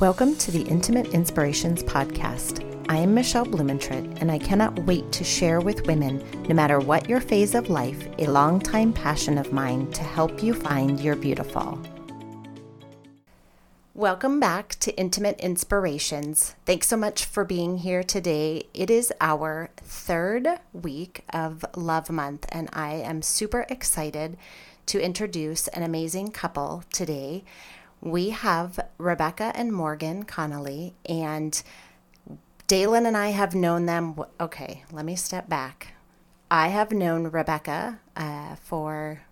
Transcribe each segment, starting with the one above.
Welcome to the Intimate Inspirations Podcast. I am Michelle Blumentritt, and I cannot wait to share with women, no matter what your phase of life, a longtime passion of mine to help you find your beautiful. Welcome back to Intimate Inspirations. Thanks so much for being here today. It is our third week of Love Month, and I am super excited to introduce an amazing couple today we have Rebekah and Morgan Connolly, and Dalen and I have known them. Okay, let me step back. I have known Rebekah uh, for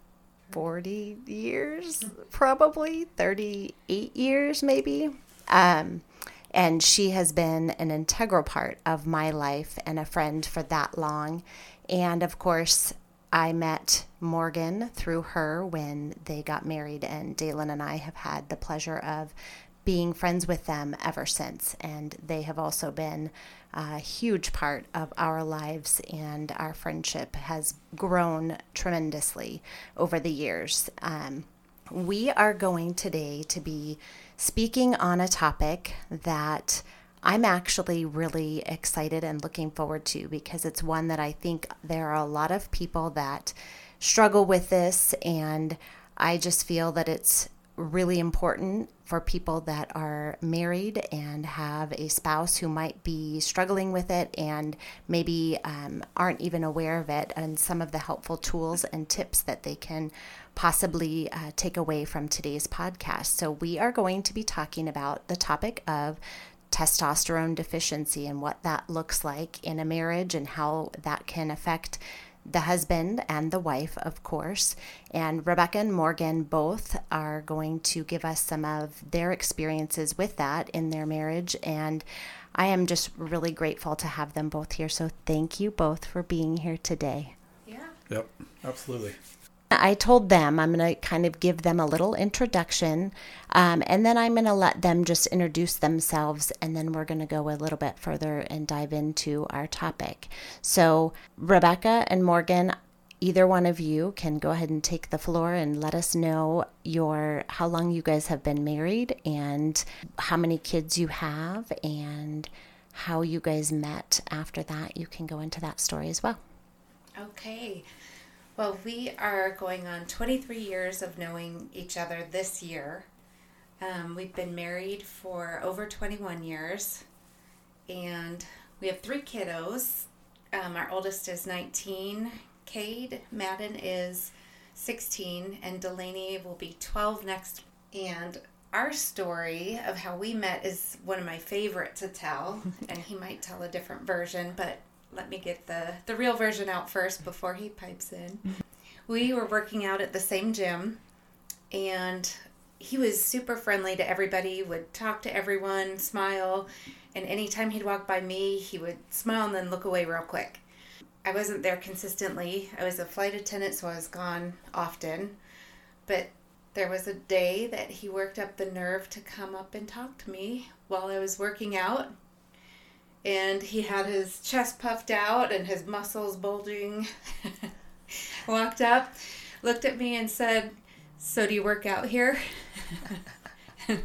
40 years, probably 38 years, maybe. Um, and she has been an integral part of my life and a friend for that long. And of course, I met Morgan through her when they got married, and Dalen and I have had the pleasure of being friends with them ever since. And they have also been a huge part of our lives, and our friendship has grown tremendously over the years. Um, we are going today to be speaking on a topic that I'm actually really excited and looking forward to because it's one that I think there are a lot of people that struggle with this, and I just feel that it's really important for people that are married and have a spouse who might be struggling with it and maybe um, aren't even aware of it, and some of the helpful tools and tips that they can possibly uh, take away from today's podcast. So, we are going to be talking about the topic of testosterone deficiency and what that looks like in a marriage and how that can affect the husband and the wife, of course. And Rebekah and Morgan both are going to give us some of their experiences with that in their marriage. And I am just really grateful to have them both here. So thank you both for being here today. Yeah. Yep, absolutely. I told them I'm going to kind of give them a little introduction um, and then I'm going to let them just introduce themselves and then we're going to go a little bit further and dive into our topic. So, Rebekah and Morgan, either one of you can go ahead and take the floor and let us know your how long you guys have been married and how many kids you have and how you guys met after that. You can go into that story as well. Okay. Well, we are going on 23 years of knowing each other this year. Um, we've been married for over 21 years, and we have three kiddos. Um, our oldest is 19, Cade Madden is 16, and Delaney will be 12 next. And our story of how we met is one of my favorite to tell, and he might tell a different version, but let me get the, the real version out first before he pipes in. We were working out at the same gym, and he was super friendly to everybody, would talk to everyone, smile, and anytime he'd walk by me, he would smile and then look away real quick. I wasn't there consistently. I was a flight attendant, so I was gone often. But there was a day that he worked up the nerve to come up and talk to me while I was working out and he had his chest puffed out and his muscles bulging. Walked up, looked at me, and said, So do you work out here?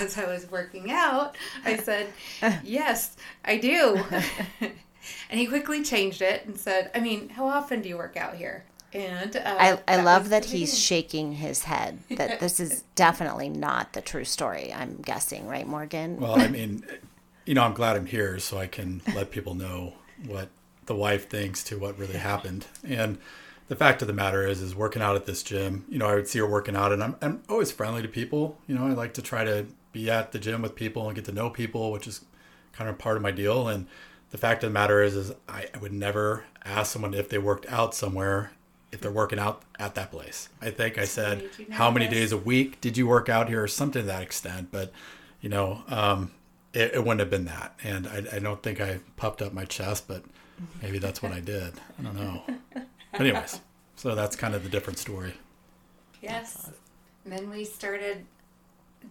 As I was working out, I said, Yes, I do. and he quickly changed it and said, I mean, how often do you work out here? And uh, I, I that love that he's shaking his head. That this is definitely not the true story. I'm guessing, right, Morgan? Well, I mean, you know, I'm glad I'm here so I can let people know what the wife thinks to what really happened. And the fact of the matter is, is working out at this gym, you know, I would see her working out and I'm, I'm always friendly to people. You know, I like to try to be at the gym with people and get to know people, which is kind of part of my deal. And the fact of the matter is, is I, I would never ask someone if they worked out somewhere if they're working out at that place. I think I said, how many days a week did you work out here or something to that extent. But, you know, um, it, it, wouldn't have been that. And I, I, don't think I puffed up my chest, but maybe that's what I did. I don't know. But anyways, so that's kind of the different story. Yes. And then we started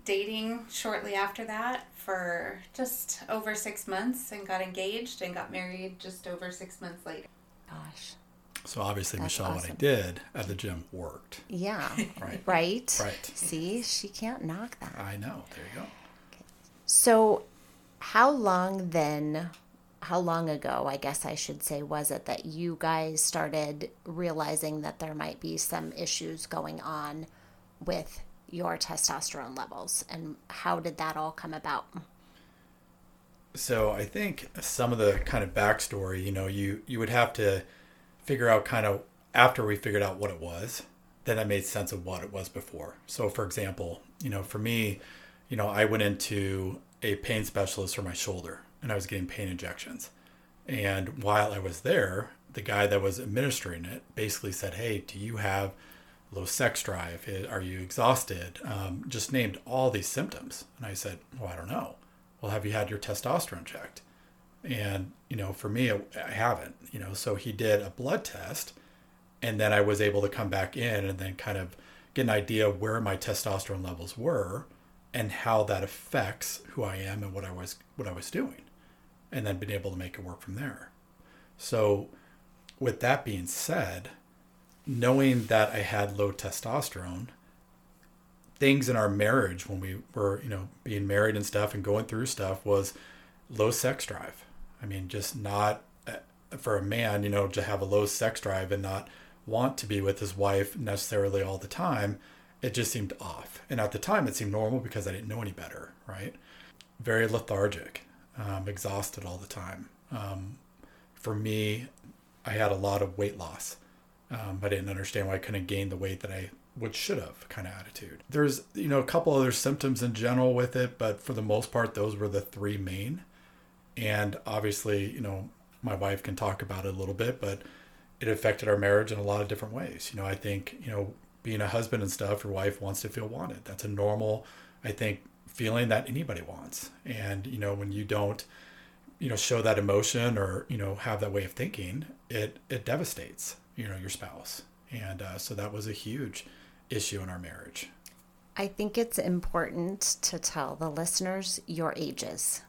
dating shortly after that for just over six months and got engaged and got married just over six months later. Gosh. So obviously, That's Michelle, awesome. what I did at the gym worked. Yeah. right. Right. Right. See, she can't knock that. I know. There you go. So, how long then, how long ago, I guess I should say, was it that you guys started realizing that there might be some issues going on with your testosterone levels? And how did that all come about? So I think some of the kind of backstory, you know, you you would have to figure out kind of after we figured out what it was, then I made sense of what it was before. So for example, you know, for me, you know, I went into a pain specialist for my shoulder and I was getting pain injections. And while I was there, the guy that was administering it basically said, Hey, do you have low sex drive? Are you exhausted? Um, just named all these symptoms. And I said, Well, I don't know well, have you had your testosterone checked? And, you know, for me, I haven't, you know, so he did a blood test and then I was able to come back in and then kind of get an idea where my testosterone levels were and how that affects who I am and what I was what I was doing and then been able to make it work from there. So with that being said, knowing that I had low testosterone things in our marriage when we were, you know, being married and stuff and going through stuff was low sex drive. I mean, just not uh, for a man, you know, to have a low sex drive and not want to be with his wife necessarily all the time, it just seemed off. And at the time, it seemed normal because I didn't know any better, right? Very lethargic, um, exhausted all the time. Um, for me, I had a lot of weight loss. Um, I didn't understand why I couldn't gain the weight that I would should have kind of attitude. There's, you know, a couple other symptoms in general with it, but for the most part, those were the three main. And obviously, you know, my wife can talk about it a little bit, but it affected our marriage in a lot of different ways. You know, I think, you know, being a husband and stuff, your wife wants to feel wanted. That's a normal, I think, feeling that anybody wants. And, you know, when you don't, you know, show that emotion or, you know, have that way of thinking, it, it devastates, you know, your spouse. And uh, so that was a huge, issue in our marriage? I think it's important to tell the listeners your ages.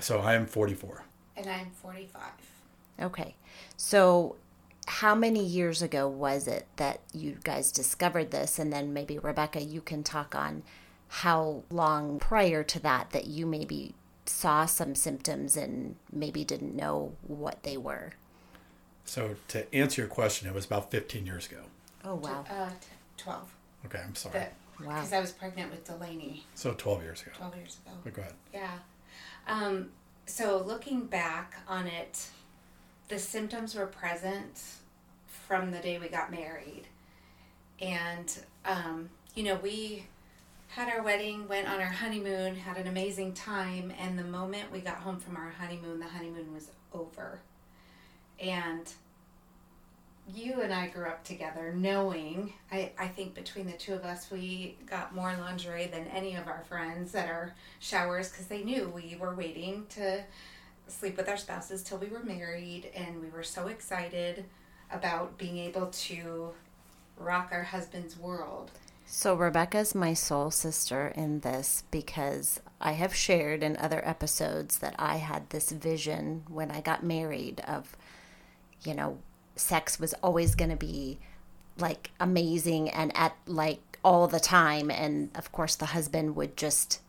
So I am 44. And I'm 45. Okay. So how many years ago was it that you guys discovered this? And then maybe, Rebekah, you can talk on how long prior to that that you maybe saw some symptoms and maybe didn't know what they were. So to answer your question, it was about 15 years ago. Oh, wow. Uh, 12. Okay, I'm sorry. wow. Because I was pregnant with Delaney. So 12 years ago. 12 years ago. But go ahead. Yeah. Um, so looking back on it, the symptoms were present from the day we got married. And, um, you know, we had our wedding, went on our honeymoon, had an amazing time, and the moment we got home from our honeymoon, the honeymoon was over. And you and I grew up together knowing, I, I think between the two of us, we got more lingerie than any of our friends at our showers because they knew we were waiting to sleep with our spouses till we were married and we were so excited about being able to rock our husband's world. So, Rebekah's my soul sister in this because I have shared in other episodes that I had this vision when I got married of, you know, sex was always going to be like amazing and at like all the time and of course the husband would just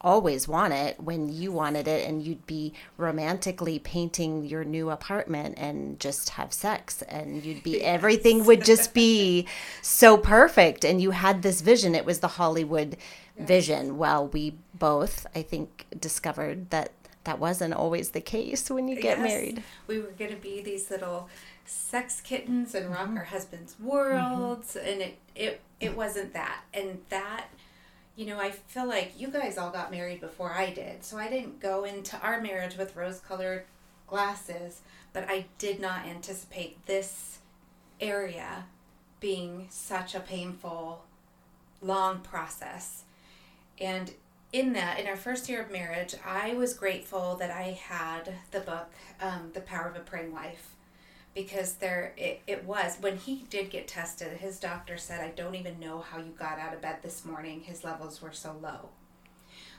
always want it when you wanted it and you'd be romantically painting your new apartment and just have sex and you'd be everything would just be so perfect and you had this vision it was the hollywood yes. vision well we both i think discovered that that wasn't always the case when you get yes. married we were going to be these little sex kittens and rock mm-hmm. our husbands' worlds, mm-hmm. and it it it wasn't that, and that. You know, I feel like you guys all got married before I did, so I didn't go into our marriage with rose colored glasses, but I did not anticipate this area being such a painful, long process. And in that, in our first year of marriage, I was grateful that I had the book, um, The Power of a Praying Wife because there it, it was when he did get tested his doctor said i don't even know how you got out of bed this morning. His levels were so low.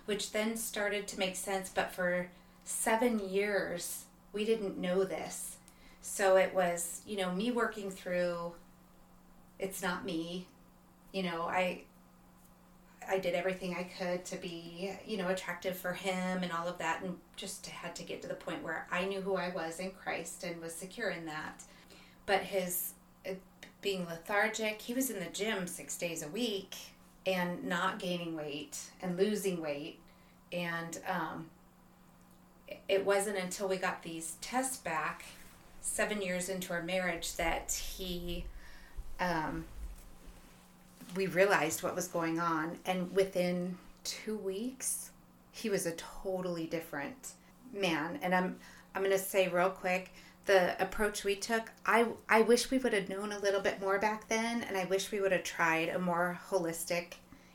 Which then started to make sense but for seven years we didn't know this. So it was you know me working through it's not me. You know i I did everything I could to be, you know, attractive for him and all of that, and just had to get to the point where I knew who I was in Christ and was secure in that. But his uh, being lethargic, he was in the gym six days a week and not gaining weight and losing weight. And um, it wasn't until we got these tests back seven years into our marriage that he um, we realized what was going on and within two weeks he was a totally different man. And i'm i'm going to say real quick the approach we took i i wish we would have known a little bit more back then and i wish we would have tried a more holistic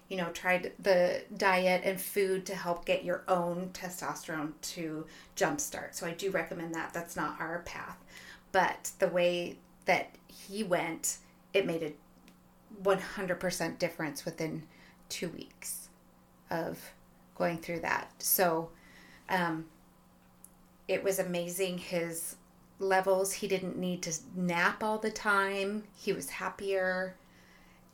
you know tried the diet and food to help get your own testosterone to jumpstart. So i do recommend that. That's not our path. But the way that he went it made a 100% difference within two weeks of going through that. So um, it was amazing his levels. He didn't need to nap all the time, he was happier.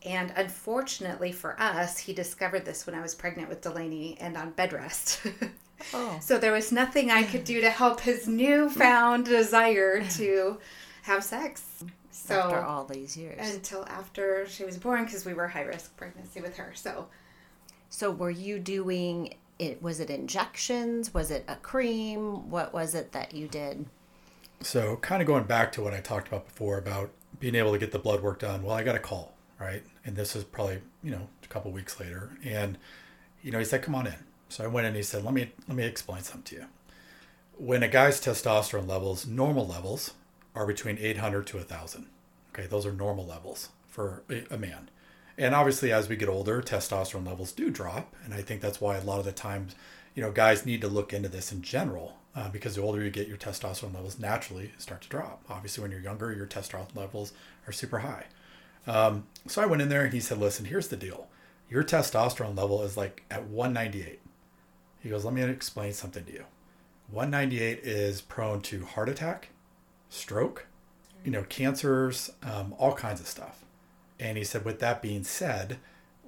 And unfortunately for us, he discovered this when I was pregnant with Delaney and on bed rest. oh. So there was nothing I could do to help his newfound desire to have sex. So after all these years, until after she was born, because we were high risk pregnancy with her. So, so were you doing it? Was it injections? Was it a cream? What was it that you did? So, kind of going back to what I talked about before about being able to get the blood work done. Well, I got a call, right? And this is probably you know a couple weeks later, and you know he said, "Come on in." So I went in. He said, "Let me let me explain something to you." When a guy's testosterone levels, normal levels, are between 800 to 1000 okay those are normal levels for a man. And obviously as we get older testosterone levels do drop and i think that's why a lot of the times you know guys need to look into this in general uh, because the older you get your testosterone levels naturally start to drop. Obviously when you're younger your testosterone levels are super high. Um, so i went in there and he said listen here's the deal. Your testosterone level is like at 198 he goes let me explain something to you. 198 is prone to heart attack stroke, you know, cancers, um, all kinds of stuff. And he said, with that being said,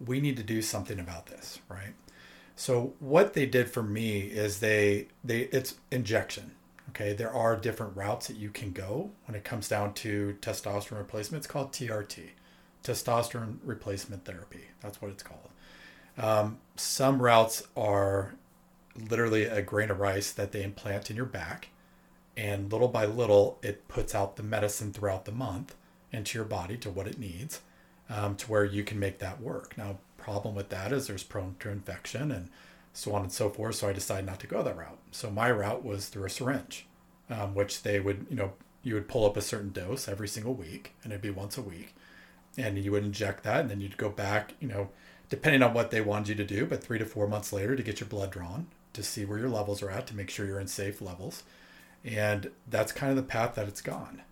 we need to do something about this, right? So what they did for me is they they it's injection. Okay, there are different routes that you can go when it comes down to testosterone replacement. It's called TRT, testosterone replacement therapy. That's what it's called. Um, some routes are literally a grain of rice that they implant in your back and little by little it puts out the medicine throughout the month into your body to what it needs um, to where you can make that work. Now problem with that is there's prone to infection and so on and so forth so i decided not to go that route. So my route was through a syringe um, which they would you know you would pull up a certain dose every single week and it'd be once a week and you would inject that and then you'd go back you know depending on what they wanted you to do but three to four months later to get your blood drawn to see where your levels are at to make sure you're in safe levels and that's kind of the path that it's gone.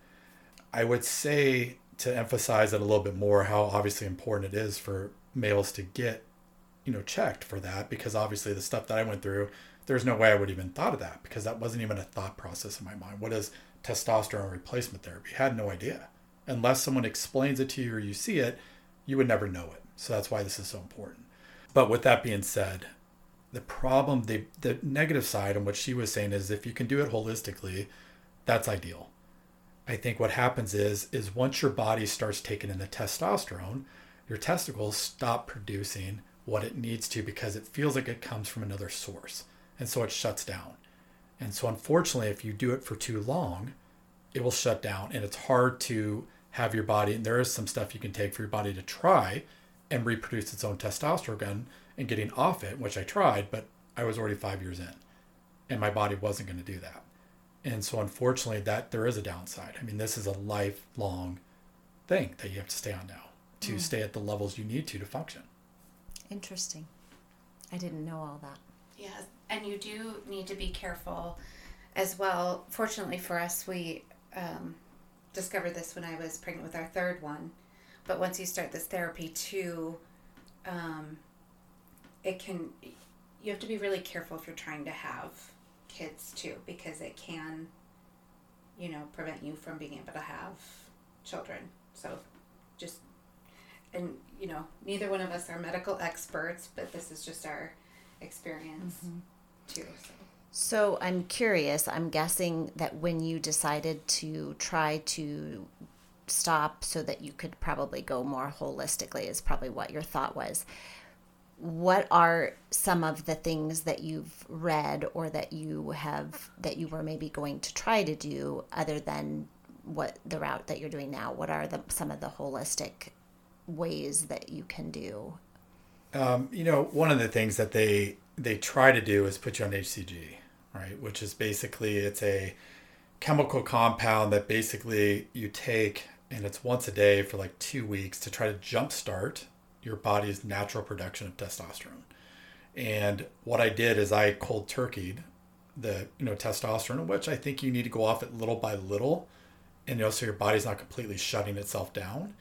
I would say to emphasize it a little bit more how obviously important it is for males to get, you know, checked for that because obviously the stuff that I went through, there's no way I would even thought of that because that wasn't even a thought process in my mind. What is testosterone replacement therapy? I had no idea. Unless someone explains it to you or you see it, you would never know it. So that's why this is so important. But with that being said, the problem the the negative side and what she was saying is if you can do it holistically that's ideal. I think what happens is is once your body starts taking in the testosterone your testicles stop producing what it needs to because it feels like it comes from another source and so it shuts down. And so unfortunately if you do it for too long it will shut down and it's hard to have your body and there is some stuff you can take for your body to try and reproduce its own testosterone and getting off it, which I tried, but I was already five years in, and my body wasn't going to do that. And so, unfortunately, that there is a downside. I mean, this is a lifelong thing that you have to stay on now to mm. stay at the levels you need to to function. Interesting. I didn't know all that. Yes, and you do need to be careful as well. Fortunately for us, we um, discovered this when I was pregnant with our third one. But once you start this therapy, too, um, it can you have to be really careful if you're trying to have kids too because it can you know prevent you from being able to have children so just and you know, neither one of us are medical experts, but this is just our experience mm-hmm. too. So. So I'm curious. I'm guessing that when you decided to try to stop so that you could probably go more holistically, is probably what your thought was. What are some of the things that you've read or that you have that you were maybe going to try to do other than what the route that you're doing now? What are the some of the holistic ways that you can do? Um, you know, one of the things that they they try to do is put you on HCG, right? Which is basically it's a chemical compound that basically you take and it's once a day for like two weeks to try to jumpstart your body's natural production of testosterone. And what I did is I cold turkeyed the you know testosterone, which I think you need to go off it little by little, and you know so your body's not completely shutting itself down.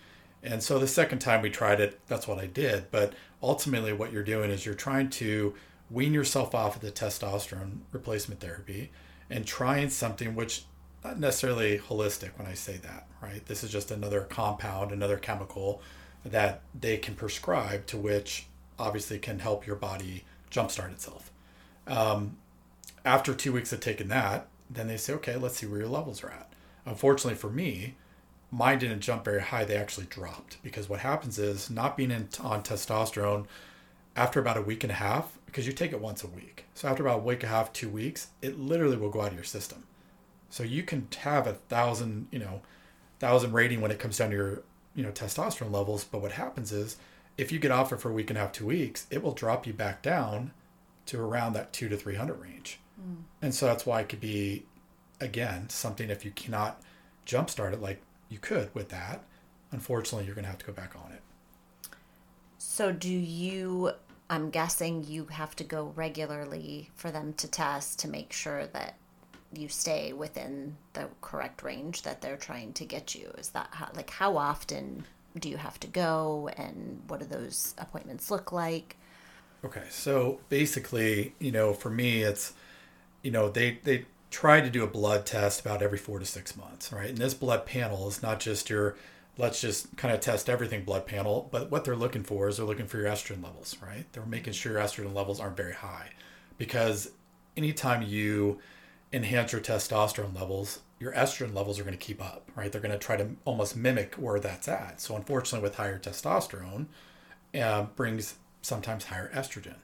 And so the second time we tried it, that's what I did. But ultimately, what you're doing is you're trying to wean yourself off of the testosterone replacement therapy and trying something which not necessarily holistic when I say that, right? This is just another compound, another chemical that they can prescribe to which obviously can help your body jumpstart itself. Um, after two weeks of taking that, then they say, okay, let's see where your levels are at. Unfortunately for me, mine didn't jump very high. They actually dropped because what happens is not being in, on testosterone after about a week and a half, because you take it once a week. So after about a week and a half, two weeks, it literally will go out of your system. So you can have a thousand, you know, thousand rating when it comes down to your, you know, testosterone levels. But what happens is if you get off it for a week and a half, two weeks, it will drop you back down to around that two to 300 range. Mm. And so that's why it could be, again, something if you cannot jumpstart it like you could with that, unfortunately, you're going to have to go back on it. So do you, I'm guessing you have to go regularly for them to test to make sure that you stay within the correct range that they're trying to get you. Is that how, like, how often do you have to go and what do those appointments look like? Okay. So basically, you know, for me, it's, you know, they, they, try to do a blood test about every four to six months, right? And this blood panel is not just your let's just kind of test everything blood panel, but what they're looking for is they're looking for your estrogen levels, right? They're making sure your estrogen levels aren't very high because anytime you enhance your testosterone levels, your estrogen levels are going to keep up, right? They're going to try to almost mimic where that's at. So unfortunately, with higher testosterone, uh, brings sometimes higher estrogen,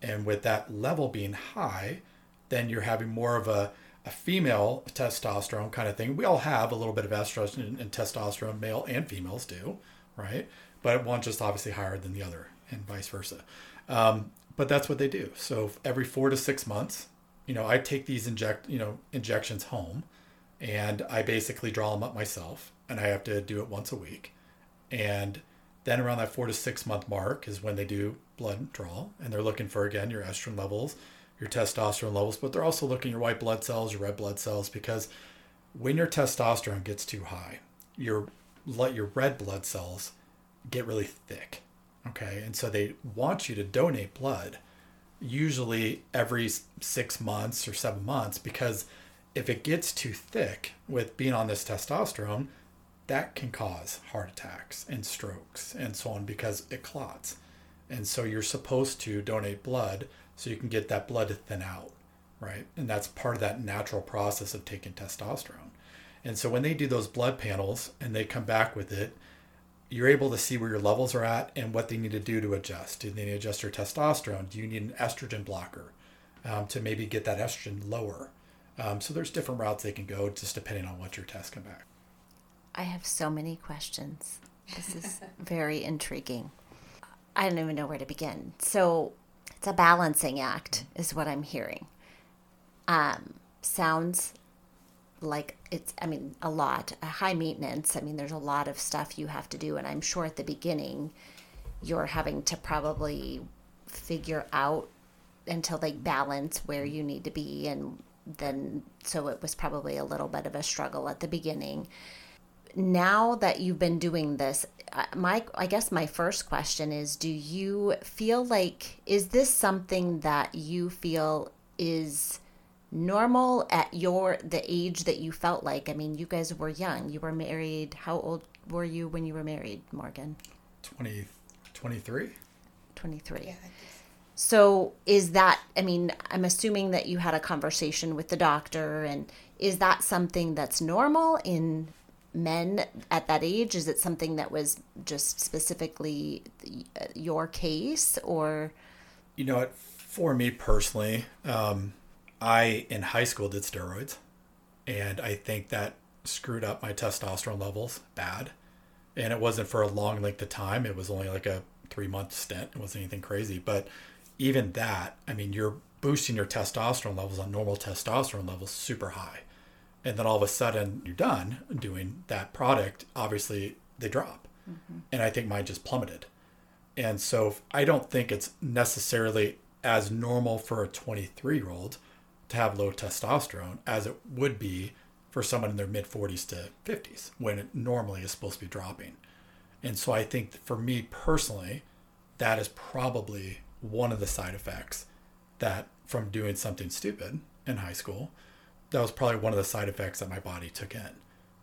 and with that level being high, then you're having more of a a female testosterone kind of thing. We all have a little bit of estrogen and testosterone, male and females do, right? But one just obviously higher than the other, and vice versa. Um, but that's what they do. So every four to six months, you know, I take these inject, you know, injections home, and I basically draw them up myself, and I have to do it once a week, and then around that four to six month mark is when they do blood draw, and they're looking for again your estrogen levels your testosterone levels, but they're also looking your white blood cells, your red blood cells, because when your testosterone gets too high, your let your red blood cells get really thick. Okay, and so they want you to donate blood, usually every six months or seven months, because if it gets too thick with being on this testosterone, that can cause heart attacks and strokes and so on because it clots. And so you're supposed to donate blood so you can get that blood to thin out, right? And that's part of that natural process of taking testosterone. And so when they do those blood panels and they come back with it, you're able to see where your levels are at and what they need to do to adjust. Do they need to adjust your testosterone? Do you need an estrogen blocker um, to maybe get that estrogen lower? Um, so there's different routes they can go just depending on what your tests come back. I have so many questions. This is very intriguing. I don't even know where to begin. So it's a balancing act, is what I'm hearing. Um, sounds like it's, I mean, a lot, a high maintenance. I mean, there's a lot of stuff you have to do. And I'm sure at the beginning, you're having to probably figure out until they balance where you need to be. And then, so it was probably a little bit of a struggle at the beginning. Now that you've been doing this, my I guess my first question is do you feel like is this something that you feel is normal at your the age that you felt like I mean you guys were young you were married how old were you when you were married Morgan 20, 23. 23. Yeah. So is that I mean, I'm assuming that you had a conversation with the doctor and is that something that's normal in men at that age? Is it something that was just specifically uh, your case or You know what? For me personally, um, I in high school did steroids, and I think that screwed up my testosterone levels bad. And it wasn't for a long length of time. It was only like a three month stint. It wasn't anything crazy. But even that, I mean, you're boosting your testosterone levels on normal testosterone levels super high. And then all of a sudden you're done doing that product. Obviously, they drop. Mm-hmm. And I think mine just plummeted. And so I don't think it's necessarily as normal for a 23 year old to have low testosterone as it would be for someone in their mid 40s to 50s when it normally is supposed to be dropping. And so I think for me personally, that is probably one of the side effects that from doing something stupid in high school, that was probably one of the side effects that my body took in,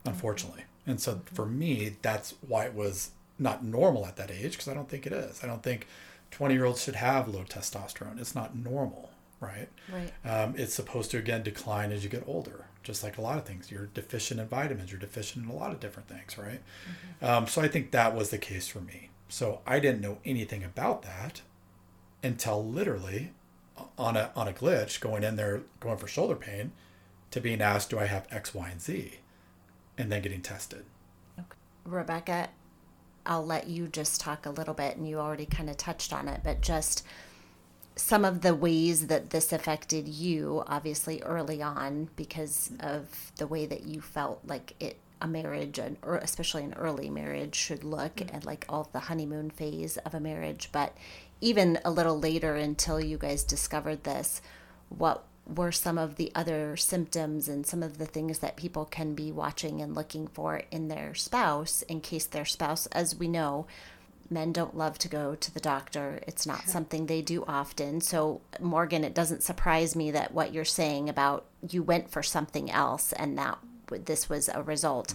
unfortunately. Mm-hmm. And so for me, that's why it was not normal at that age because I don't think it is. I don't think 20 year olds should have low testosterone. It's not normal, right? Right. Um, it's supposed to again decline as you get older, just like a lot of things. You're deficient in vitamins, you're deficient in a lot of different things, right? Um, so I think that was the case for me. So I didn't know anything about that until literally on a on a glitch going in there going for shoulder pain to being asked do I have X, Y, and Z, and then getting tested. Okay. Rebekah, I'll let you just talk a little bit, and you already kind of touched on it, but just some of the ways that this affected you, obviously early on, because of the way that you felt like it a marriage, and or especially an early marriage, should look, mm-hmm. and like all the honeymoon phase of a marriage, but even a little later until you guys discovered this, what were some of the other symptoms and some of the things that people can be watching and looking for in their spouse in case their spouse, as we know, men don't love to go to the doctor. It's not something they do often. So, Morgan, it doesn't surprise me that what you're saying about you went for something else and that this was a result.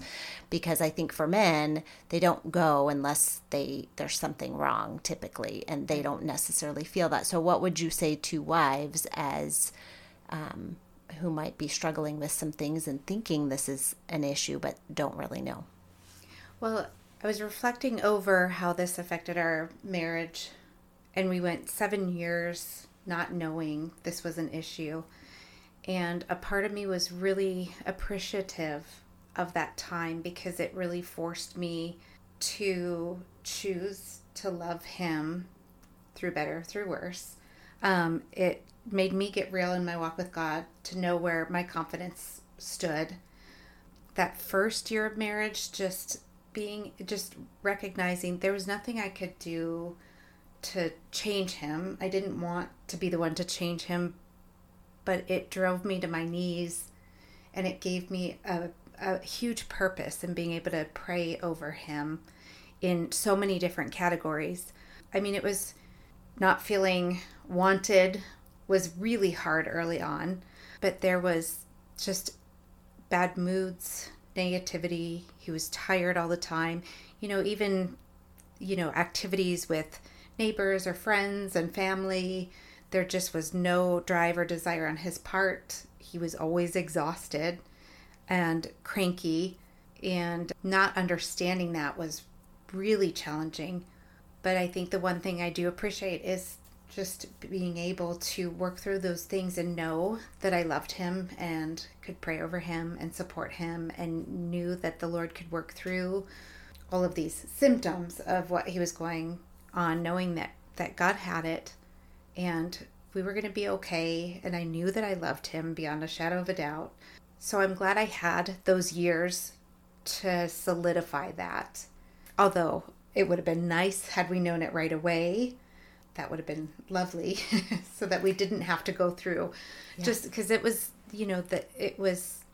Because i think for men they don't go unless they there's something wrong typically and they don't necessarily feel that. So what would you say to wives as um, who might be struggling with some things and thinking this is an issue but don't really know? Well, I was reflecting over how this affected our marriage, and we went seven years not knowing this was an issue. And a part of me was really appreciative of that time because it really forced me to choose to love him through better, through worse. Um, it made me get real in my walk with God to know where my confidence stood. That first year of marriage, just being, just recognizing there was nothing I could do to change him. I didn't want to be the one to change him, but it drove me to my knees and it gave me a, a huge purpose in being able to pray over him in so many different categories. I mean, it was not feeling wanted was really hard early on, but there was just bad moods, negativity. He was tired all the time. You know, even, you know, activities with neighbors or friends and family, there just was no drive or desire on his part. He was always exhausted and cranky, and not understanding that was really challenging. But I think the one thing I do appreciate is just being able to work through those things and know that I loved him and could pray over him and support him and knew that the Lord could work through all of these symptoms of what he was going on, knowing that, that God had it and we were going to be okay. And I knew that I loved him beyond a shadow of a doubt. So I'm glad I had those years to solidify that. Although it would have been nice had we known it right away. That would have been lovely so that we didn't have to go through just because it was, you know, that it was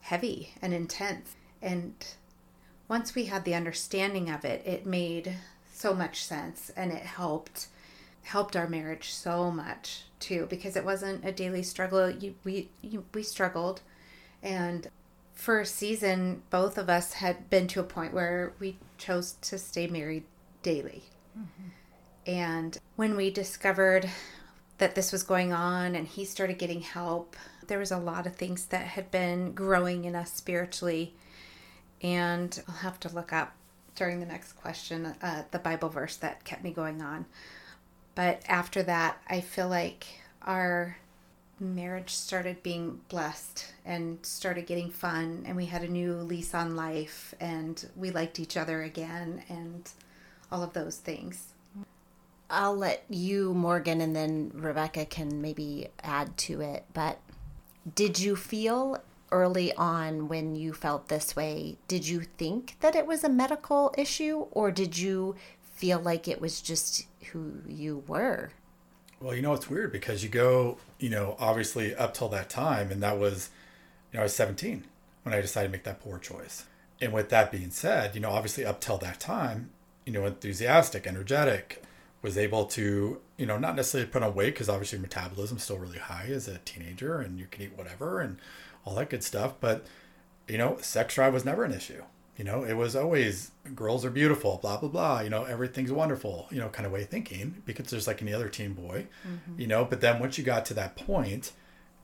heavy and intense. And once we had the understanding of it, it made so much sense and it helped helped our marriage so much too because it wasn't a daily struggle. You, we you, we struggled and for a season both of us had been to a point where we chose to stay married daily. Mm-hmm. And when we discovered that this was going on and he started getting help, there was a lot of things that had been growing in us spiritually. And I'll have to look up during the next question uh, the Bible verse that kept me going on. But after that, I feel like our marriage started being blessed and started getting fun, and we had a new lease on life, and we liked each other again, and all of those things. I'll let you, Morgan, and then Rebekah can maybe add to it. But did you feel early on when you felt this way, did you think that it was a medical issue or did you feel like it was just who you were? Well, you know, it's weird because you go, you know, obviously up till that time, and that was, you know, I was 17 when I decided to make that poor choice. And with that being said, you know, obviously up till that time, you know, enthusiastic, energetic, was able to, you know, not necessarily put on weight because obviously metabolism's still really high as a teenager and you can eat whatever and all that good stuff. But, you know, sex drive was never an issue. You know, it was always girls are beautiful, blah, blah, blah. You know, everything's wonderful, you know, kind of way of thinking because there's like any other teen boy, mm-hmm. you know. But then once you got to that point,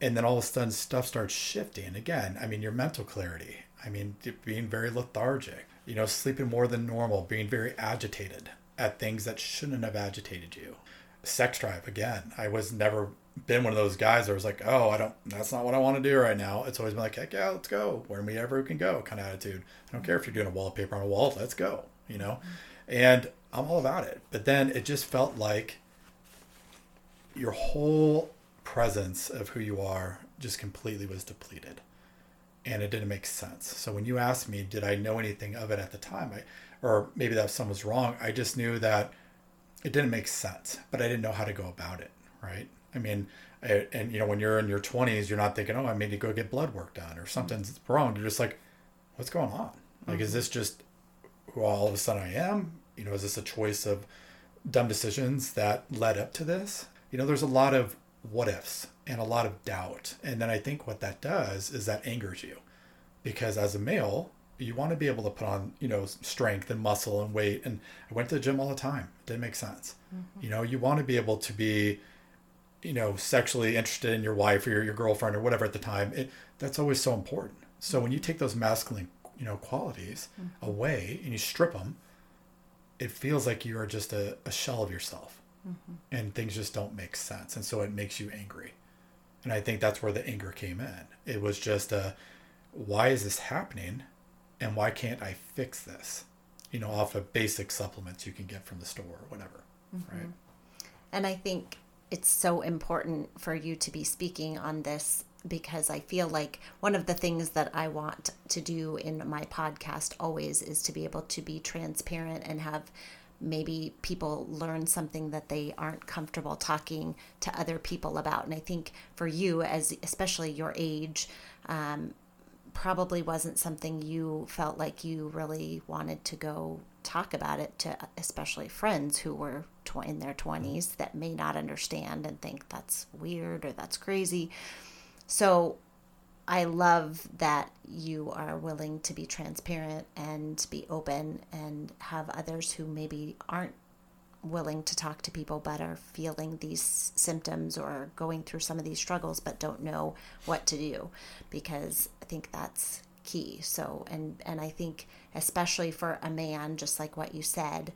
and then all of a sudden stuff starts shifting again. I mean, your mental clarity, I mean, being very lethargic, you know, sleeping more than normal, being very agitated at things that shouldn't have agitated you. Sex drive, again, I was never been one of those guys that was like, oh, I don't, that's not what I want to do right now. It's always been like, heck yeah, let's go wherever we ever can go kind of attitude. I don't care if you're doing a wallpaper on a wall, let's go, you know? And I'm all about it. But then it just felt like your whole presence of who you are just completely was depleted. And it didn't make sense. So when you asked me, did I know anything of it at the time? I, or maybe that something was wrong. I just knew that it didn't make sense, but I didn't know how to go about it. Right. I mean, and you know, when you're in your 20s, you're not thinking, oh, I need to go get blood work done or something's wrong. You're just like, what's going on? Like, mm-hmm. is this just who all of a sudden I am? You know, is this a choice of dumb decisions that led up to this? You know, there's a lot of what ifs and a lot of doubt. And then I think what that does is that angers you because as a male, you want to be able to put on, you know, strength and muscle and weight. And I went to the gym all the time. It didn't make sense. Mm-hmm. You know, you want to be able to be, you know, sexually interested in your wife or your, your girlfriend or whatever at the time, it, that's always so important. So when you take those masculine, you know, qualities mm-hmm. away and you strip them, it feels like you are just a, a shell of yourself mm-hmm. and things just don't make sense. And so it makes you angry. And I think that's where the anger came in. It was just a, why is this happening? And why can't I fix this? You know, off of basic supplements you can get from the store or whatever. Mm-hmm. Right. And I think it's so important for you to be speaking on this because I feel like one of the things that I want to do in my podcast always is to be able to be transparent and have maybe people learn something that they aren't comfortable talking to other people about. And I think for you, as especially your age, um, probably wasn't something you felt like you really wanted to go talk about it to especially friends who were tw- in their 20s that may not understand and think that's weird or that's crazy. So I love that you are willing to be transparent and be open and have others who maybe aren't willing to talk to people but are feeling these symptoms or going through some of these struggles but don't know what to do because think that's key. So, and and I think especially for a man, just like what you said,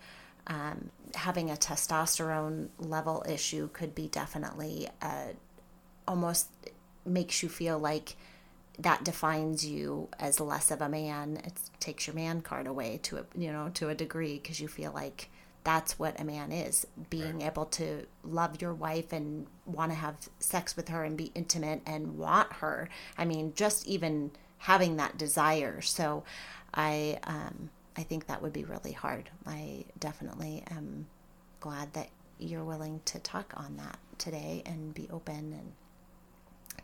um, having a testosterone level issue could be definitely uh, almost makes you feel like that defines you as less of a man. It takes your man card away to a you know to a degree because you feel like that's what a man is being right. able to love your wife and want to have sex with her and be intimate and want her i mean just even having that desire. So I um, I think that would be really hard. I definitely am glad that you're willing to talk on that today and be open and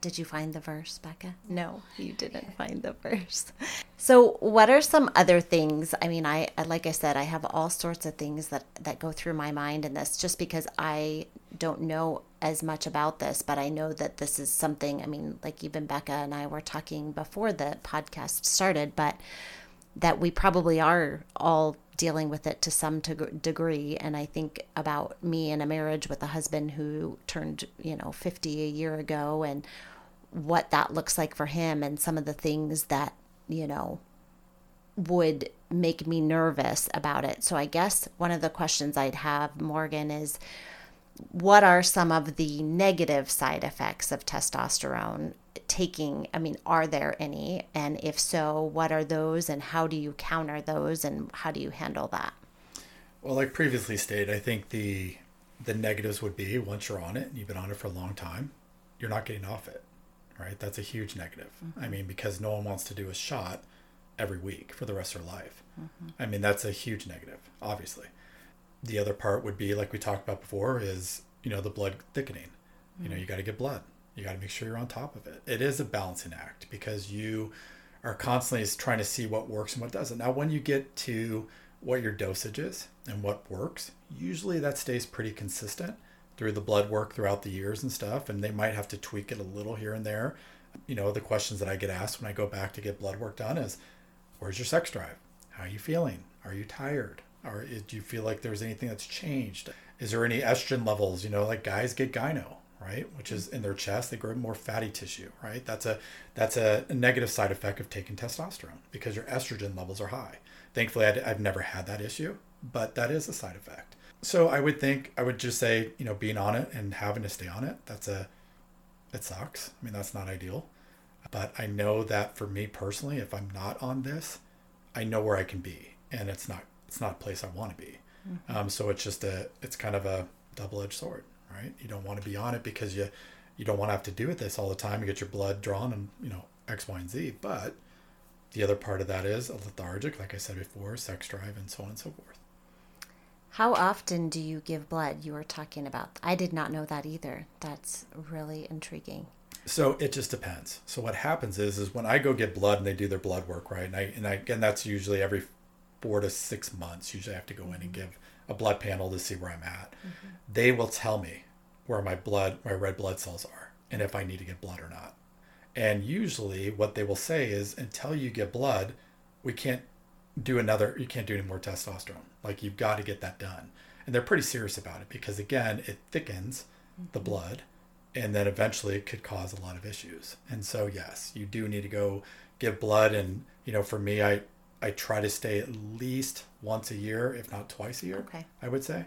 did you find the verse, Becca? No, you didn't find the verse. So, what are some other things? I mean, I like I said, I have all sorts of things that that go through my mind in this just because I don't know as much about this, but I know that this is something, I mean, like even Becca and I were talking before the podcast started, but that we probably are all dealing with it to some degree. And I think about me in a marriage with a husband who turned, you know, 50 a year ago and what that looks like for him and some of the things that, you know, would make me nervous about it. So I guess one of the questions I'd have, Morgan, is what are some of the negative side effects of testosterone taking? I mean are there any? And if so what are those and how do you counter those and how do you handle that? Well like previously stated i think the the negatives would be once you're on it and you've been on it for a long time you're not getting off it right that's a huge negative mm-hmm. i mean because no one wants to do a shot every week for the rest of their life mm-hmm. i mean that's a huge negative obviously the other part would be like we talked about before is you know the blood thickening mm-hmm. you know you got to get blood you got to make sure you're on top of it. It is a balancing act because you are constantly trying to see what works and what doesn't. Now, when you get to what your dosage is and what works, usually that stays pretty consistent through the blood work throughout the years and stuff. And they might have to tweak it a little here and there. You know, the questions that I get asked when I go back to get blood work done is where's your sex drive? How are you feeling? Are you tired? Or eh, do you feel like there's anything that's changed? Is there any estrogen levels? You know, like guys get gyno right which is in their chest they grow more fatty tissue right that's a that's a, negative side effect of taking testosterone because your estrogen levels are high thankfully i have never had that issue but that is a side effect so i would think i would just say you know being on it and having to stay on it that's a it sucks i mean that's not ideal but i know that for me personally if i'm not on this i know where i can be and it's not it's not a place i want to be mm-hmm. um, so it's just a it's kind of a double-edged sword right? You don't want to be on it because you you don't want to have to do with this all the time. You get your blood drawn and you know X, Y, and Z. But the other part of that is a lethargic, like I said before, sex drive, and so on and so forth. How often do you give blood? You were talking about. I did not know that either. That's really intriguing. So it just depends. So what happens is, is when I go get blood and they do their blood work, right? And I and I and that's usually every four to six months. Usually I have to go in and mm-hmm. give a blood panel to see where I'm at. Mm-hmm. They will tell me where my blood, my red blood cells are, and if I need to get blood or not. And usually, what they will say is, until you get blood, we can't do another. You can't do any more testosterone. Like you've got to get that done. And they're pretty serious about it because again, it thickens mm-hmm. the blood, and then eventually it could cause a lot of issues. And so, yes, you do need to go give blood. And you know, for me, I I try to stay at least once a year, if not twice a year. Okay. I would say.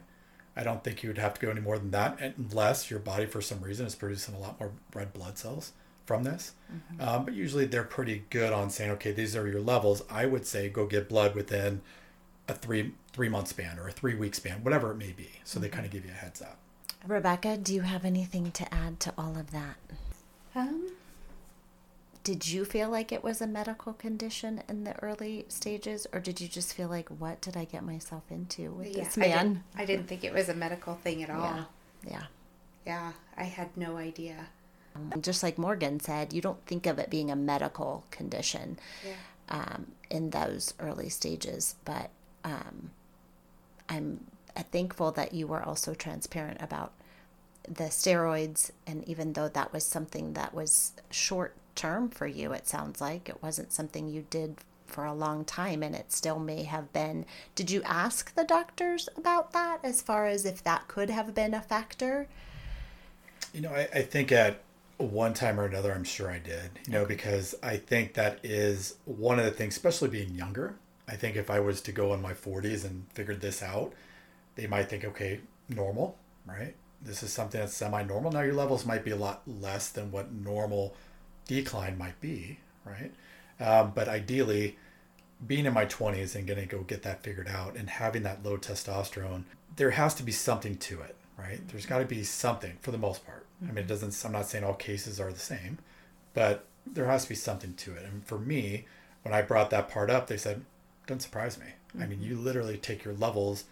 I don't think you would have to go any more than that unless your body, for some reason, is producing a lot more red blood cells from this. Mm-hmm. Um, but usually they're pretty good on saying, okay, these are your levels. I would say go get blood within a three three month span or a three week span, whatever it may be. So mm-hmm. they kind of give you a heads up. Rebekah, do you have anything to add to all of that? Um, did you feel like it was a medical condition in the early stages or did you just feel like what did i get myself into with yeah, this man I, did, I didn't think it was a medical thing at all yeah yeah, yeah i had no idea just like morgan said you don't think of it being a medical condition yeah. um, in those early stages but um, i'm thankful that you were also transparent about the steroids and even though that was something that was short term for you, it sounds like. It wasn't something you did for a long time, and it still may have been. Did you ask the doctors about that as far as if that could have been a factor? You know, I, I think at one time or another, I'm sure I did, you know, because I think that is one of the things, especially being younger. I think if I was to go in my 40s and figured this out, they might think, okay, normal, right? This is something that's semi normal. Now, your levels might be a lot less than what normal decline might be, right? Um, but ideally, being in my 20s and going to go get that figured out and having that low testosterone, there has to be something to it, right? There's got to be something for the most part. I mean, it doesn't, I'm not saying all cases are the same, but there has to be something to it. And for me, when I brought that part up, they said, doesn't surprise me. Mm-hmm. I mean, you mm-hmm. literally take your levels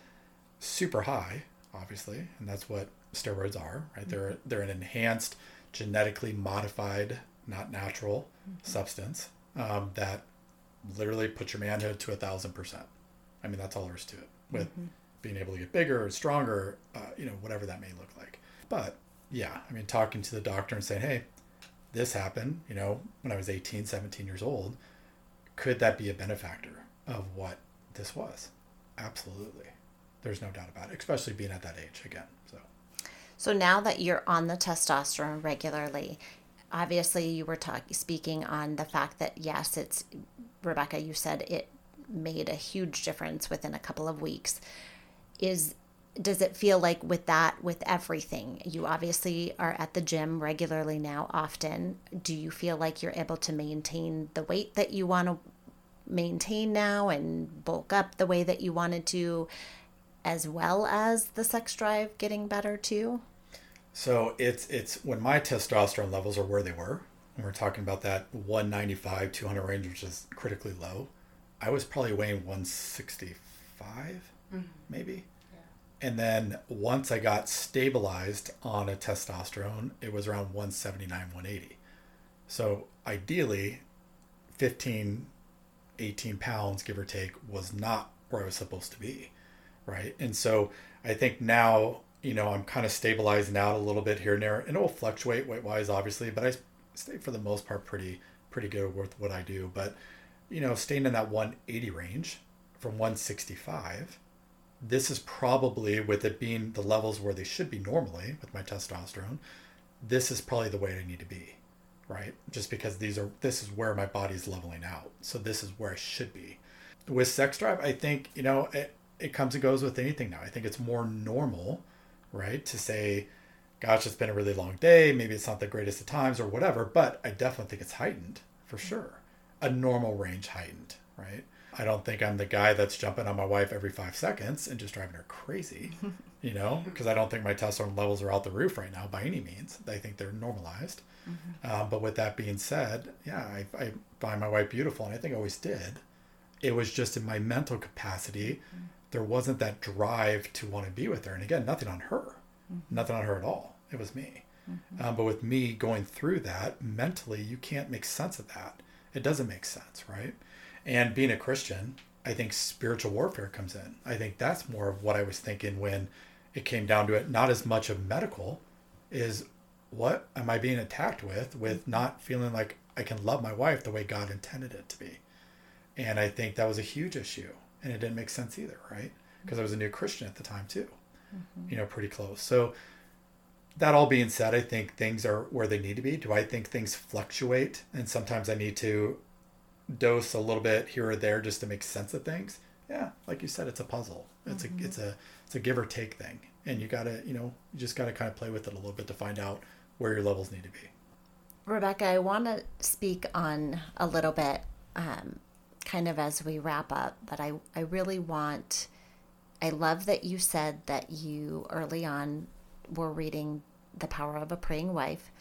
super high, obviously, and that's what steroids are, right? Mm-hmm. They're, they're an enhanced, genetically modified not natural mm-hmm. substance um, that literally puts your manhood to a thousand percent. I mean, that's all there is to it with mm-hmm. being able to get bigger or stronger, uh, you know, whatever that may look like. But yeah, I mean, talking to the doctor and saying, hey, this happened, you know, when I was 18, 17 years old, could that be a benefactor of what this was? absolutely. There's no doubt about it, especially being at that age again. So, So now that you're on the testosterone regularly, obviously you were talking speaking on the fact that yes, it's Rebekah, you said it made a huge difference within a couple of weeks. Is does it feel like with that with everything you obviously are at the gym regularly now often do you feel like you're able to maintain the weight that you want to maintain now and bulk up the way that you wanted to as well as the sex drive getting better too so it's it's when my testosterone levels are where they were, and we're talking about that 195, 200 range, which is critically low. I was probably weighing 165, mm-hmm. maybe. And then once I got stabilized on a testosterone, it was around 179, 180. So ideally, 15, 18 pounds, give or take, was not where I was supposed to be. Right. And so I think now, you know, I'm kind of stabilizing out a little bit here and there, and it will fluctuate weight wise, obviously, but I stay for the most part pretty, pretty good with what I do. But, you know, staying in that 180 range from 165 this is probably with it being the levels where they should be normally with my testosterone this is probably the way i need to be right? Just because these are this is where my body's leveling out. So this is where i should be. With sex drive i think you know it, it comes and goes with anything now. I think it's more normal right to say gosh it's been a really long day. Maybe it's not the greatest of times or whatever but i definitely think it's heightened for sure. A normal range heightened right I don't think I'm the guy that's jumping on my wife every five seconds and just driving her crazy, you know, because I don't think my testosterone levels are out the roof right now by any means. I think they're normalized. Mm-hmm. Um, but with that being said, yeah, I, I, find my wife beautiful, and I think I always did. It was just in my mental capacity, mm-hmm. there wasn't that drive to want to be with her. And again, nothing on her, mm-hmm. nothing on her at all. It was me. Um, but with me going through that mentally, you can't make sense of that. It doesn't make sense, right? And being a Christian, I think spiritual warfare comes in. I think that's more of what I was thinking when it came down to it. Not as much of medical, is what am I being attacked with, with not feeling like I can love my wife the way God intended it to be. And I think that was a huge issue. And it didn't make sense either, right? Because I was a new Christian at the time too, mm-hmm. you know, pretty close. So, that all being said, I think things are where they need to be. Do I think things fluctuate? And sometimes I need to dose a little bit here or there just to make sense of things yeah like you said it's a puzzle. It's mm-hmm. a it's a it's a give or take thing. And you gotta you know you just gotta kind of play with it a little bit to find out where your levels need to be. Rebekah i want to speak on a little bit um, kind of as we wrap up but i i really want i love that you said that you early on were reading the power of a praying wife.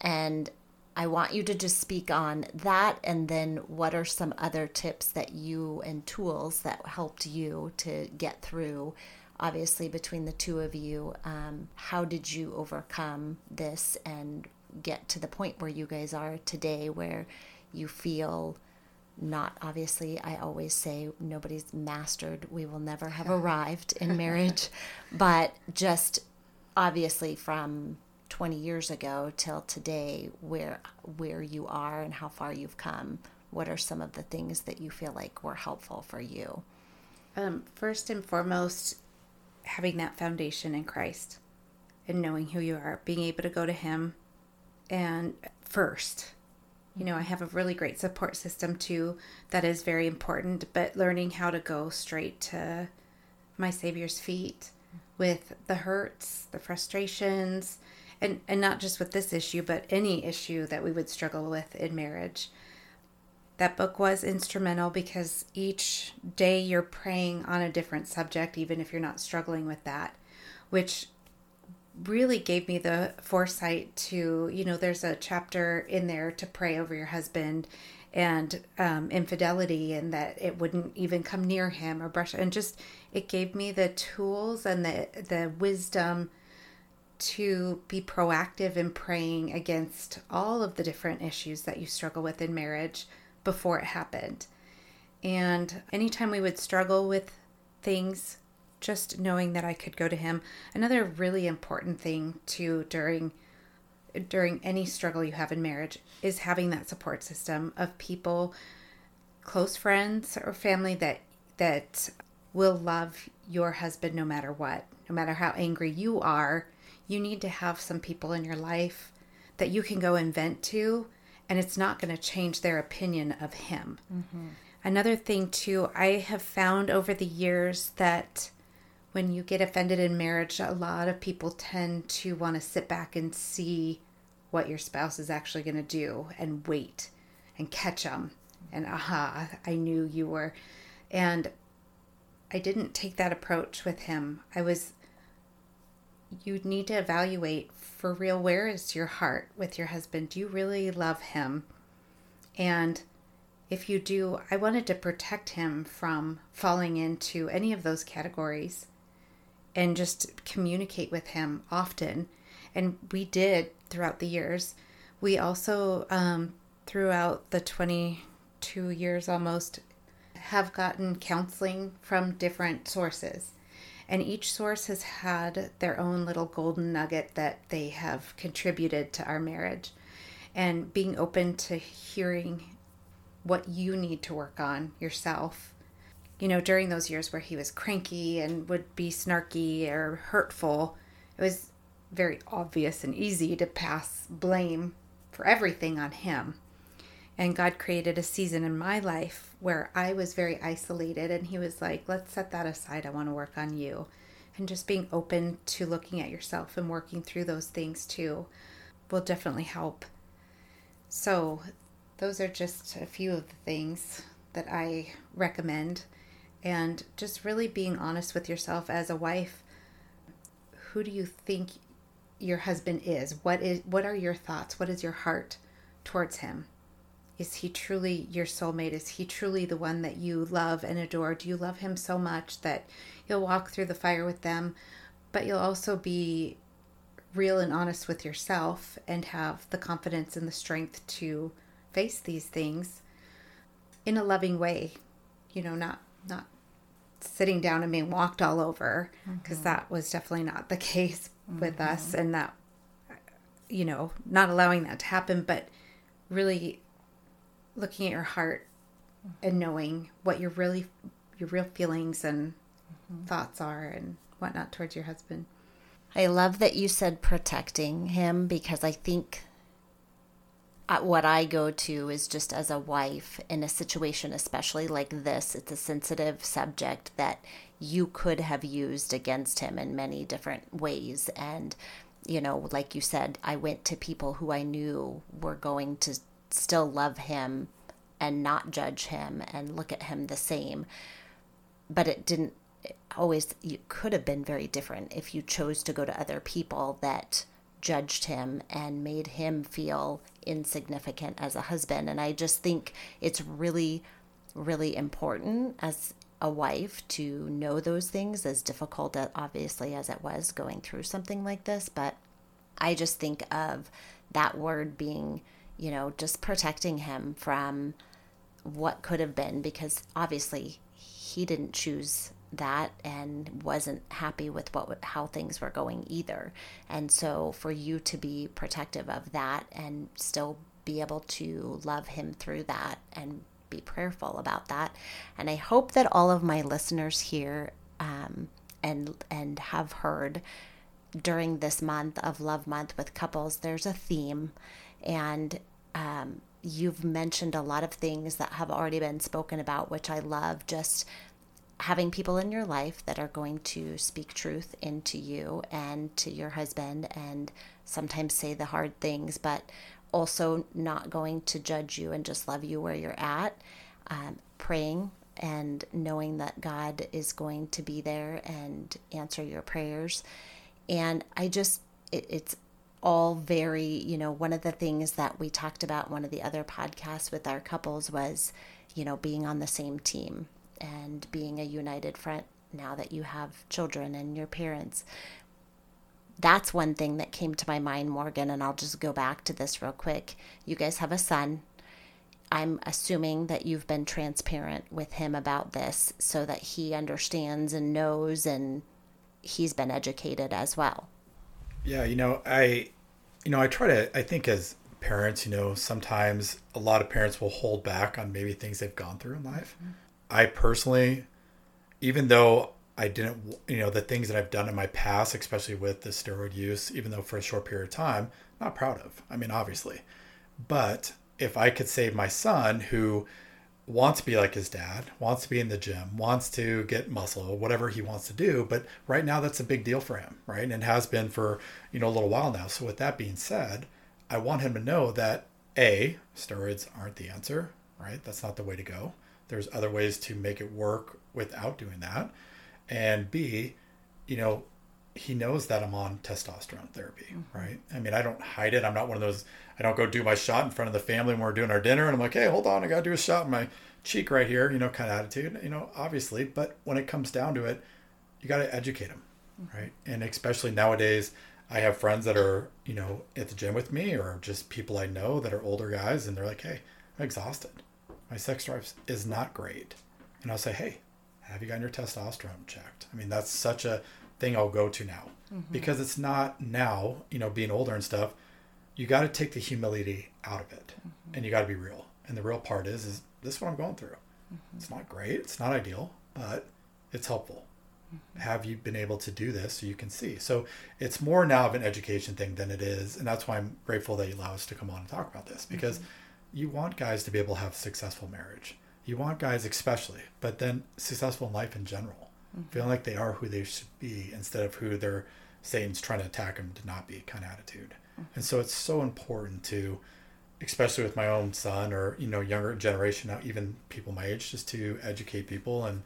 And I want you to just speak on that and then what are some other tips that you and tools that helped you to get through. Obviously, between the two of you, um, how did you overcome this and get to the point where you guys are today where you feel not obviously i always say nobody's mastered we will never have arrived in marriage but just obviously from 20 years ago till today where where you are and how far you've come what are some of the things that you feel like were helpful for you? Um, first and foremost having that foundation in christ and knowing who you are being able to go to him and first. You know i have a really great support system too that is very important but learning how to go straight to my savior's feet with the hurts the frustrations and and not just with this issue but any issue that we would struggle with in marriage. That book was instrumental because each day you're praying on a different subject even if you're not struggling with that which really gave me the foresight to you know there's a chapter in there to pray over your husband and um, infidelity and that it wouldn't even come near him or brush and just it gave me the tools and the the wisdom to be proactive in praying against all of the different issues that you struggle with in marriage before it happened. And anytime we would struggle with things, just knowing that I could go to him. Another really important thing too during during any struggle you have in marriage is having that support system of people close friends or family that that will love your husband no matter what, no matter how angry you are. You need to have some people in your life that you can go and vent to, and it's not going to change their opinion of him. Mm-hmm. Another thing, too, I have found over the years that when you get offended in marriage, a lot of people tend to want to sit back and see what your spouse is actually going to do and wait and catch them. And aha, I knew you were. And I didn't take that approach with him. I was, you need to evaluate for real where is your heart with your husband? Do you really love him? And if you do, I wanted to protect him from falling into any of those categories and just communicate with him often. And we did throughout the years. We also, um, throughout the 22 years almost, have gotten counseling from different sources. And each source has had their own little golden nugget that they have contributed to our marriage. And being open to hearing what you need to work on yourself. You know, during those years where he was cranky and would be snarky or hurtful, it was very obvious and easy to pass blame for everything on him. And God created a season in my life where I was very isolated, and He was like, let's set that aside. I want to work on you. And just being open to looking at yourself and working through those things too will definitely help. So, those are just a few of the things that I recommend. And just really being honest with yourself as a wife. Who do you think your husband is? What is what are your thoughts? What is your heart towards him? Is he truly your soulmate? Is he truly the one that you love and adore? Do you love him so much that you'll walk through the fire with them, but you'll also be real and honest with yourself and have the confidence and the strength to face these things in a loving way, you know, not not sitting down and being walked all over because mm-hmm. that was definitely not the case mm-hmm. with us and that you know, not allowing that to happen, but really looking at your heart and knowing what your really your real feelings and mm-hmm. thoughts are and whatnot towards your husband. I love that you said protecting him because I think what I go to is just as a wife in a situation, especially like this, it's a sensitive subject that you could have used against him in many different ways. And, you know, like you said, I went to people who I knew were going to still love him and not judge him and look at him the same. But it didn't always, it could have been very different if you chose to go to other people that judged him and made him feel insignificant as a husband. And I just think it's really, really important as a wife to know those things, as difficult, uh, obviously, as it was going through something like this. But I just think of that word being you know, just protecting him from what could have been because obviously he didn't choose that and wasn't happy with what how things were going either. And so for you to be protective of that and still be able to love him through that and be prayerful about that. And I hope that all of my listeners here um, and and have heard during this month of Love Month with couples, there's a theme and um, you've mentioned a lot of things that have already been spoken about, which I love. Just having people in your life that are going to speak truth into you and to your husband and sometimes say the hard things, but also not going to judge you and just love you where you're at. Um, praying and knowing that God is going to be there and answer your prayers. And I just, it, it's all very, you know, one of the things that we talked about one of the other podcasts with our couples was, you know, being on the same team and being a united front now that you have children and your parents. That's one thing that came to my mind, Morgan, and I'll just go back to this real quick. You guys have a son. I'm assuming that you've been transparent with him about this so that he understands and knows and he's been educated as well. Yeah, you know, I you know, I try to I think as parents, you know, sometimes a lot of parents will hold back on maybe things they've gone through in life. Mm-hmm. I personally even though I didn't, you know, the things that I've done in my past, especially with the steroid use, even though for a short period of time, not proud of. I mean, obviously. But if I could save my son who wants to be like his dad, wants to be in the gym, wants to get muscle, whatever he wants to do, but right now that's a big deal for him, right? And has been for, you know, a little while now. So with that being said, I want him to know that A, steroids aren't the answer, right? That's not the way to go. There's other ways to make it work without doing that. And B, you know, he knows that I'm on testosterone therapy, mm-hmm. right? I mean, I don't hide it. I'm not one of those, I don't go do my shot in front of the family when we're doing our dinner and I'm like, hey, hold on, I got to do a shot in my cheek right here, you know, kind of attitude, you know, obviously. But when it comes down to it, you got to educate them, mm-hmm. right? And especially nowadays, I have friends that are, you know, at the gym with me or just people I know that are older guys and they're like, hey, I'm exhausted. My sex drive is not great. And I'll say, hey, have you gotten your testosterone checked? I mean, that's such a thing I'll go to now mm-hmm. because it's not now, you know, being older and stuff. You got to take the humility out of it mm-hmm. and you got to be real. And the real part is, is this is what I'm going through. Mm-hmm. It's not great. It's not ideal, but it's helpful. Mm-hmm. Have you been able to do this so you can see? So it's more now of an education thing than it is. And that's why I'm grateful that you allow us to come on and talk about this because mm-hmm. you want guys to be able to have successful marriage you want guys especially, but then successful in life in general, mm-hmm. feeling like they are who they should be instead of who they're Satan's trying to attack them to not be kind of attitude. And so it's so important to, especially with my own son or you know younger generation, now even people my age, just to educate people and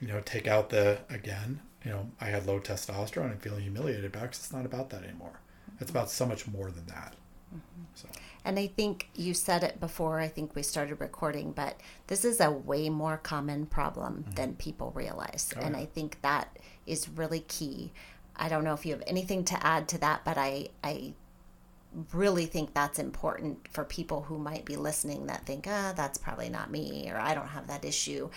you know take out the again. You know, I had low testosterone and feeling humiliated about because it's not about that anymore. It's about so much more than that. Mm-hmm. So. And I think you said it before, I think we started recording, but this is a way more common problem mm-hmm. than people realize. Oh, and yeah. I think that is really key. I don't know if you have anything to add to that, but I, I really think that's important for people who might be listening that think, ah, that's probably not me, or I don't have that issue.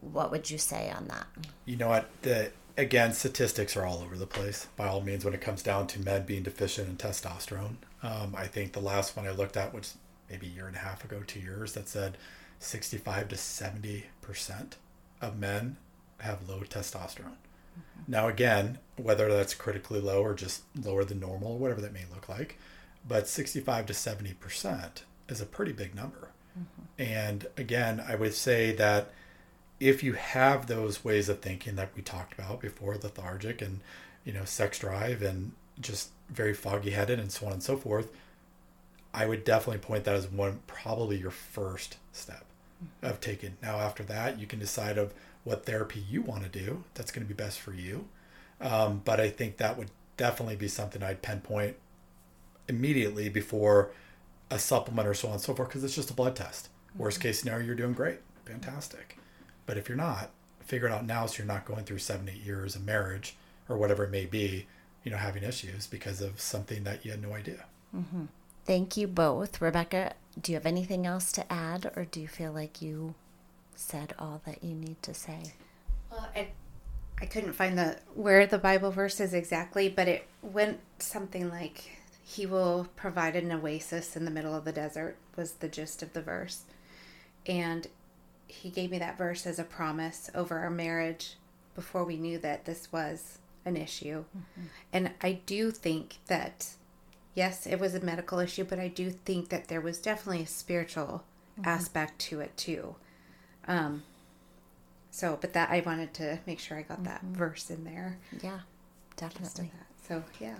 What would you say on that? You know what? The again, statistics are all over the place. By all means, when it comes down to men being deficient in testosterone, um, I think the last one I looked at was maybe a year and a half ago, two years, that said 65 to 70 percent of men have low testosterone. Mm-hmm. Now, again, whether that's critically low or just lower than normal, whatever that may look like, but 65 to 70 percent is a pretty big number. Mm-hmm. And again, I would say that if you have those ways of thinking that we talked about before, lethargic and you know sex drive and just very foggy headed and so on and so forth, I would definitely point that as one probably your first step mm-hmm. of taking. Now after that, you can decide of what therapy you want to do. That's going to be best for you. Um, but I think that would definitely be something I'd pinpoint immediately before a supplement or so on and so forth because it's just a blood test. Mm-hmm. Worst case scenario, you're doing great, fantastic. But if you're not, figure it out now so you're not going through seven, eight years of marriage or whatever it may be, you know, having issues because of something that you had no idea. Mm-hmm. Thank you both. Rebekah, do you have anything else to add or do you feel like you said all that you need to say? Well, I, I couldn't find the where the Bible verse is exactly, but it went something like he will provide an oasis in the middle of the desert was the gist of the verse. And he gave me that verse as a promise over our marriage before we knew that this was an issue. Mm-hmm. And I do think that, yes, it was a medical issue, but I do think that there was definitely a spiritual mm-hmm. aspect to it too. Um, so, but that I wanted to make sure I got that mm-hmm. verse in there. Yeah, definitely. So, yeah.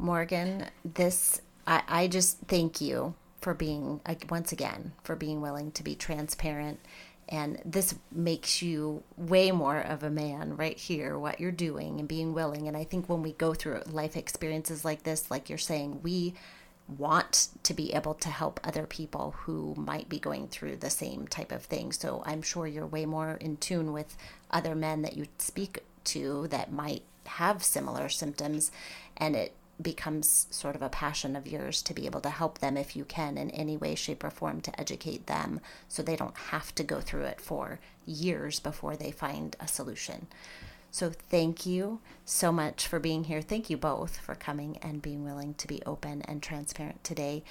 Morgan, this, I, I just thank you for being once again for being willing to be transparent. And this makes you way more of a man right here what you're doing and being willing. And i think when we go through life experiences like this like you're saying we want to be able to help other people who might be going through the same type of thing. So i'm sure you're way more in tune with other men that you speak to that might have similar symptoms. And it becomes sort of a passion of yours to be able to help them if you can in any way, shape, or form to educate them so they don't have to go through it for years before they find a solution. So, thank you so much for being here. Thank you both for coming and being willing to be open and transparent today.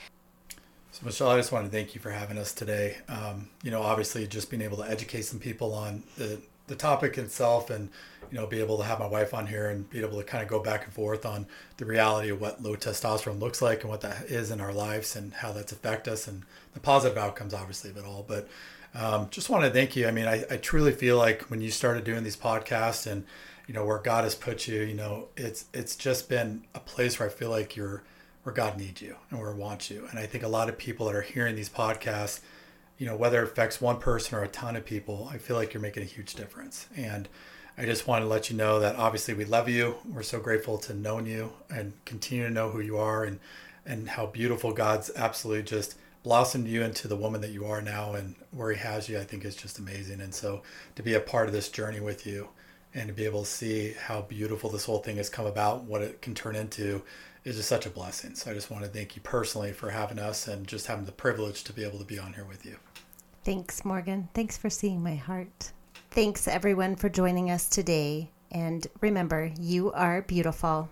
So, Michelle, I just want to thank you for having us today. Um, you know, obviously, just being able to educate some people on the, the topic itself and, you know, be able to have my wife on here and be able to kind of go back and forth on the reality of what low testosterone looks like and what that is in our lives and how that's affect us and the positive outcomes, obviously, of it all. But um, just want to thank you. I mean, I, I truly feel like when you started doing these podcasts and, you know, where God has put you, you know, it's, it's just been a place where I feel like you're, where God needs you and where He wants you. And I think a lot of people that are hearing these podcasts, you know, whether it affects one person or a ton of people, I feel like you're making a huge difference. And I just want to let you know that obviously we love you. We're so grateful to know you and continue to know who you are and and how beautiful God's absolutely just blossomed you into the woman that you are now and where he has you I think is just amazing. And so to be a part of this journey with you and to be able to see how beautiful this whole thing has come about, what it can turn into is just such a blessing. So I just want to thank you personally for having us and just having the privilege to be able to be on here with you. Thanks, Morgan. Thanks for seeing my heart. Thanks, everyone, for joining us today. And remember, you are beautiful.